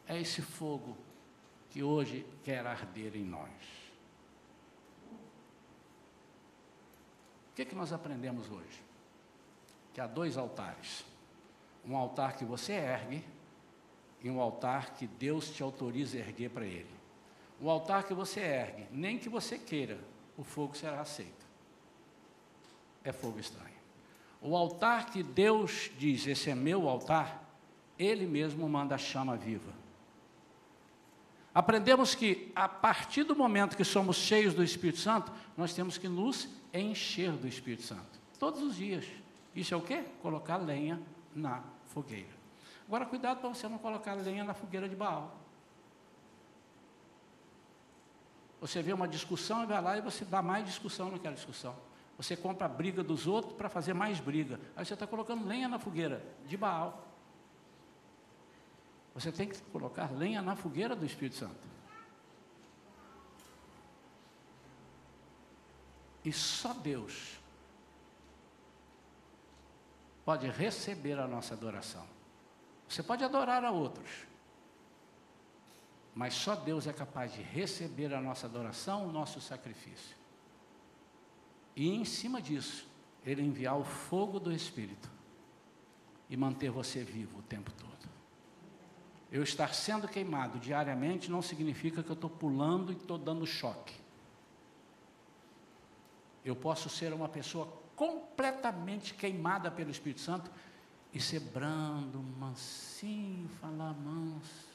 S1: é esse fogo que hoje quer arder em nós. O que, é que nós aprendemos hoje? Que há dois altares: um altar que você ergue e um altar que Deus te autoriza a erguer para Ele. O altar que você ergue, nem que você queira, o fogo será aceito. É fogo estranho. O altar que Deus diz: Esse é meu altar, ele mesmo manda a chama viva. Aprendemos que a partir do momento que somos cheios do Espírito Santo, nós temos que nos encher do Espírito Santo. Todos os dias. Isso é o quê? Colocar lenha na fogueira. Agora, cuidado para você não colocar lenha na fogueira de Baal. Você vê uma discussão e vai lá e você dá mais discussão naquela discussão. Você compra a briga dos outros para fazer mais briga. Aí você está colocando lenha na fogueira de Baal. Você tem que colocar lenha na fogueira do Espírito Santo. E só Deus pode receber a nossa adoração. Você pode adorar a outros, mas só Deus é capaz de receber a nossa adoração, o nosso sacrifício. E em cima disso, Ele enviar o fogo do Espírito e manter você vivo o tempo todo. Eu estar sendo queimado diariamente não significa que eu estou pulando e estou dando choque. Eu posso ser uma pessoa completamente queimada pelo Espírito Santo e ser brando, mansinho, falar manso.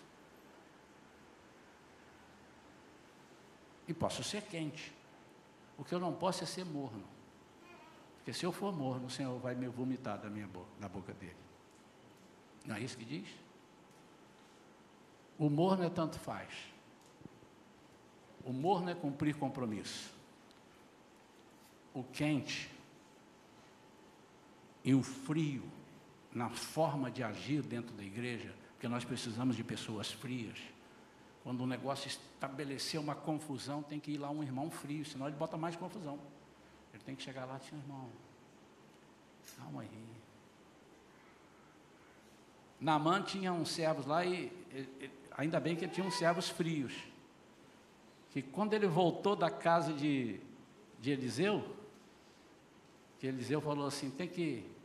S1: E posso ser quente. O que eu não posso é ser morno. Porque se eu for morno, o Senhor vai me vomitar da minha boca, da boca dele. Não é isso que diz? O morno é tanto faz. O morno é cumprir compromisso. O quente e o frio na forma de agir dentro da igreja, porque nós precisamos de pessoas frias. Quando o negócio estabelecer uma confusão, tem que ir lá um irmão frio, senão ele bota mais confusão. Ele tem que chegar lá e dizer, irmão, calma aí. Namã tinha uns servos lá e, e, ainda bem que tinha uns servos frios. Que quando ele voltou da casa de, de Eliseu, que Eliseu falou assim, tem que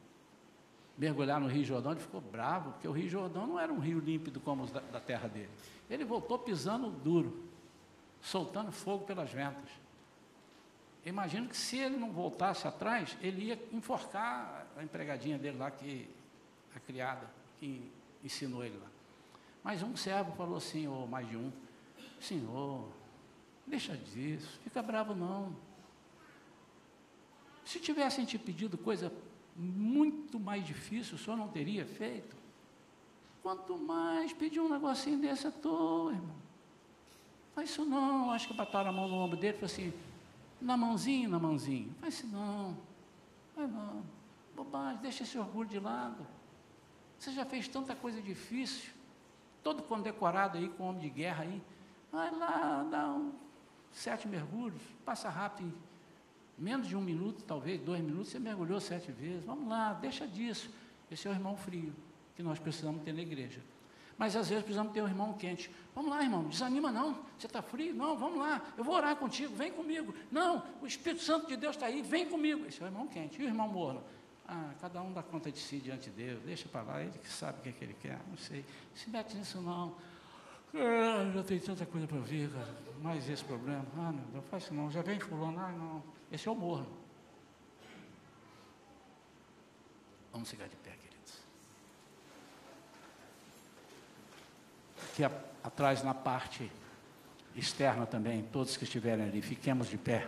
S1: mergulhar no Rio Jordão, ele ficou bravo, porque o Rio Jordão não era um rio límpido como os da, da terra dele. Ele voltou pisando duro, soltando fogo pelas ventas. Imagino que se ele não voltasse atrás, ele ia enforcar a empregadinha dele lá, que, a criada, que ensinou ele lá. Mas um servo falou assim, ou mais de um, Senhor, deixa disso, fica bravo não. Se tivessem te pedido coisa muito mais difícil, o senhor não teria feito? Quanto mais pedir um negocinho desse à toa, irmão. Faz isso não, acho que botaram a mão no ombro dele e falou assim, na mãozinha, na mãozinha. Faz isso não, faz não. Bobagem, deixa esse orgulho de lado. Você já fez tanta coisa difícil, todo condecorado aí com homem de guerra aí. Vai lá, dá um, sete mergulhos, passa rápido, menos de um minuto, talvez, dois minutos, você mergulhou sete vezes. Vamos lá, deixa disso. Esse é o irmão frio que nós precisamos ter na igreja. Mas às vezes precisamos ter um irmão quente. Vamos lá, irmão, desanima não. Você está frio? Não, vamos lá. Eu vou orar contigo, vem comigo. Não, o Espírito Santo de Deus está aí, vem comigo. Esse é o irmão quente. E o irmão morno? Ah, cada um dá conta de si diante de Deus. Deixa para lá, ele que sabe o que, é que ele quer. Não sei. Se mete nisso não. Ah, já tem tanta coisa para ver, cara. Mais esse problema. Ah, não, não faz isso não. Já vem fulano. Ah, não. Esse é o morno. Vamos ficar de pé, queridos. Aqui atrás, na parte externa também, todos que estiverem ali, fiquemos de pé.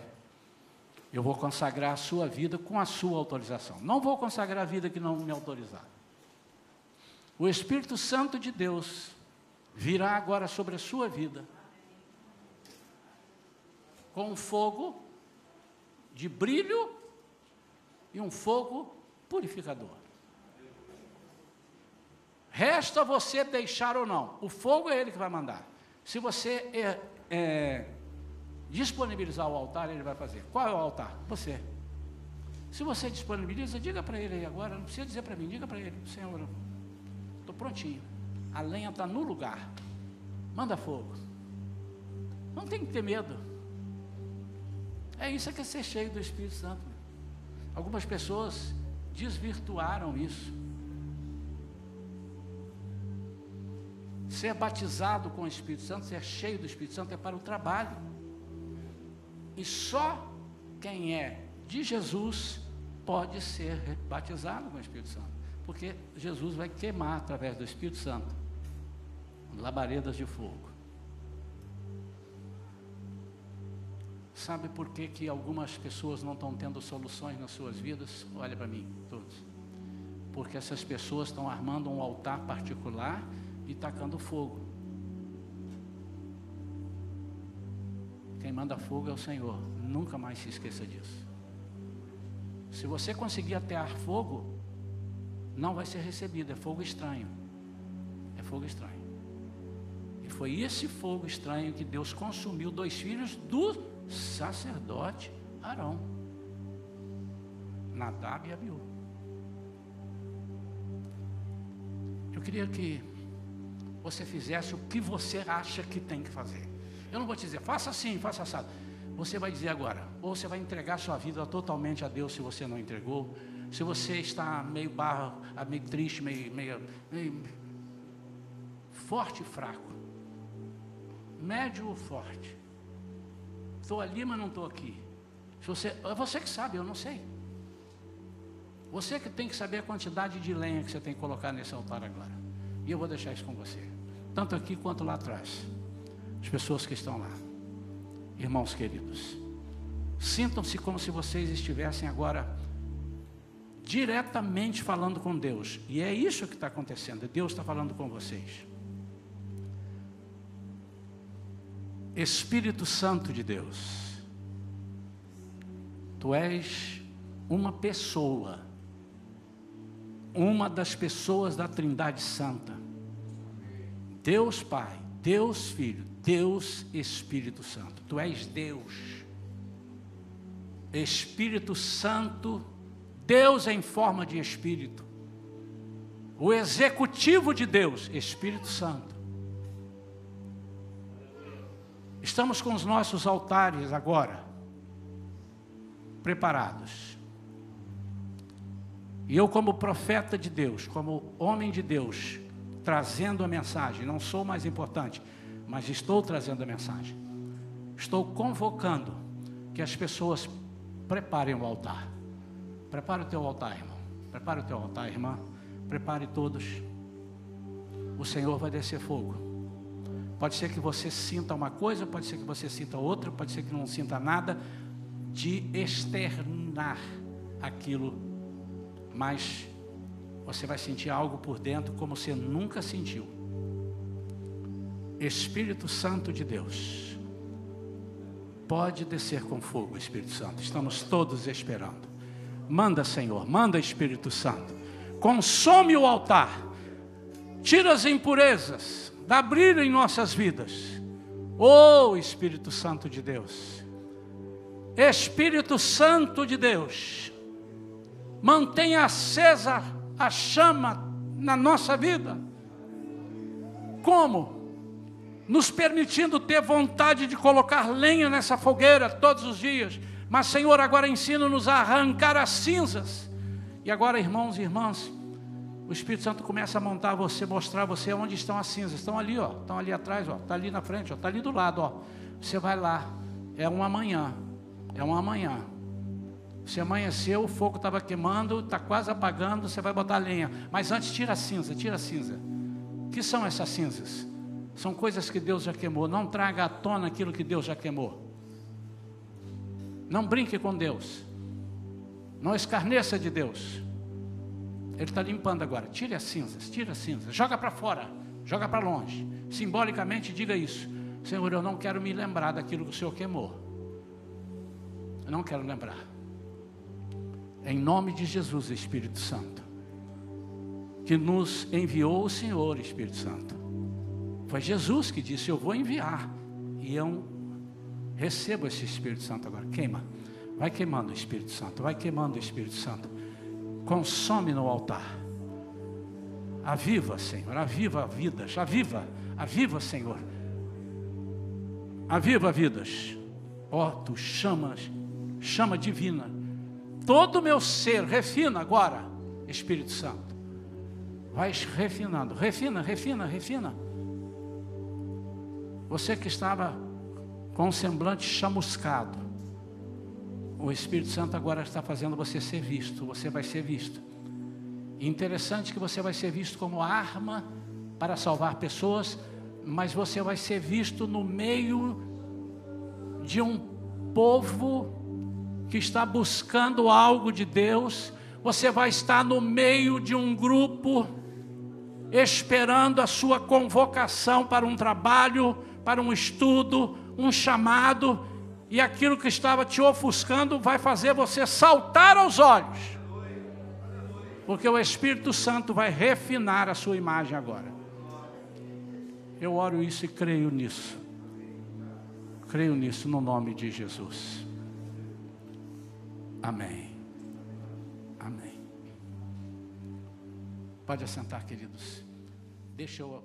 S1: Eu vou consagrar a sua vida com a sua autorização. Não vou consagrar a vida que não me autorizar. O Espírito Santo de Deus virá agora sobre a sua vida com fogo de brilho e um fogo purificador. Resta você deixar ou não. O fogo é ele que vai mandar. Se você é, é, disponibilizar o altar, ele vai fazer. Qual é o altar? Você. Se você disponibiliza, diga para ele aí agora, não precisa dizer para mim, diga para ele, Senhor, estou prontinho. A lenha está no lugar. Manda fogo. Não tem que ter medo. É isso que é ser cheio do Espírito Santo. Algumas pessoas desvirtuaram isso. Ser batizado com o Espírito Santo, ser cheio do Espírito Santo é para o trabalho. E só quem é de Jesus pode ser batizado com o Espírito Santo. Porque Jesus vai queimar através do Espírito Santo labaredas de fogo. Sabe por que, que algumas pessoas não estão tendo soluções nas suas vidas? Olha para mim, todos. Porque essas pessoas estão armando um altar particular e tacando fogo. Quem manda fogo é o Senhor. Nunca mais se esqueça disso. Se você conseguir atear fogo, não vai ser recebido, é fogo estranho. É fogo estranho. E foi esse fogo estranho que Deus consumiu dois filhos do sacerdote Arão, Nadab e Abiú. Eu queria que você fizesse o que você acha que tem que fazer. Eu não vou te dizer, faça assim, faça assado. Você vai dizer agora, ou você vai entregar sua vida totalmente a Deus se você não entregou. Se você está meio barro, meio triste, meio, meio, meio forte e fraco, médio ou forte. Estou ali, mas não estou aqui. Você, é você que sabe, eu não sei. Você que tem que saber a quantidade de lenha que você tem que colocar nesse altar agora. E eu vou deixar isso com você. Tanto aqui quanto lá atrás. As pessoas que estão lá. Irmãos queridos. Sintam-se como se vocês estivessem agora diretamente falando com Deus. E é isso que está acontecendo. Deus está falando com vocês. Espírito Santo de Deus, tu és uma pessoa, uma das pessoas da Trindade Santa. Deus Pai, Deus Filho, Deus Espírito Santo. Tu és Deus. Espírito Santo, Deus em forma de Espírito. O executivo de Deus, Espírito Santo. Estamos com os nossos altares agora preparados. E eu, como profeta de Deus, como homem de Deus, trazendo a mensagem, não sou mais importante, mas estou trazendo a mensagem. Estou convocando que as pessoas preparem o altar. Prepare o teu altar, irmão. Prepare o teu altar, irmã. Prepare todos. O Senhor vai descer fogo. Pode ser que você sinta uma coisa, pode ser que você sinta outra, pode ser que não sinta nada, de externar aquilo, mas você vai sentir algo por dentro como você nunca sentiu. Espírito Santo de Deus, pode descer com fogo, Espírito Santo, estamos todos esperando. Manda, Senhor, manda, Espírito Santo, consome o altar, tira as impurezas, dá brilho em nossas vidas. Oh Espírito Santo de Deus, Espírito Santo de Deus, mantenha acesa a chama na nossa vida. Como? Nos permitindo ter vontade de colocar lenha nessa fogueira todos os dias. Mas, Senhor, agora ensina-nos a arrancar as cinzas. E agora, irmãos e irmãs, o Espírito Santo começa a montar você, mostrar você onde estão as cinzas. Estão ali, ó. Estão ali atrás, ó. Está ali na frente, ó. Está ali do lado, ó. Você vai lá. É um amanhã. É um amanhã. Se amanheceu, o fogo estava queimando, está quase apagando, você vai botar lenha. Mas antes tira a cinza, tira a cinza. O que são essas cinzas? São coisas que Deus já queimou. Não traga à tona aquilo que Deus já queimou. Não brinque com Deus. Não escarneça de Deus. Ele está limpando agora. Tire as cinzas, tira as cinzas, joga para fora, joga para longe. Simbolicamente diga isso. Senhor, eu não quero me lembrar daquilo que o Senhor queimou. Eu não quero lembrar. Em nome de Jesus, Espírito Santo, que nos enviou o Senhor, Espírito Santo. Foi Jesus que disse: Eu vou enviar. E eu recebo esse Espírito Santo agora. Queima. Vai queimando o Espírito Santo. Vai queimando o Espírito Santo consome no altar. Aviva, Senhor, aviva vidas, aviva, aviva, Senhor. Aviva vidas. Ó, oh, tu chamas, chama divina. Todo o meu ser, refina agora, Espírito Santo. Vai refinando, refina, refina, refina. Você que estava com um semblante chamuscado, o Espírito Santo agora está fazendo você ser visto, você vai ser visto. interessante que você vai ser visto como arma para salvar pessoas, mas você vai ser visto no meio de um povo que está buscando algo de Deus, você vai estar no meio de um grupo esperando a sua convocação para um trabalho, para um estudo, um chamado, e aquilo que estava te ofuscando vai fazer você saltar aos olhos. Porque o Espírito Santo vai refinar a sua imagem agora. Eu oro isso e creio nisso. Creio nisso no nome de Jesus. Amém. Amém. Pode assentar, queridos. Deixa eu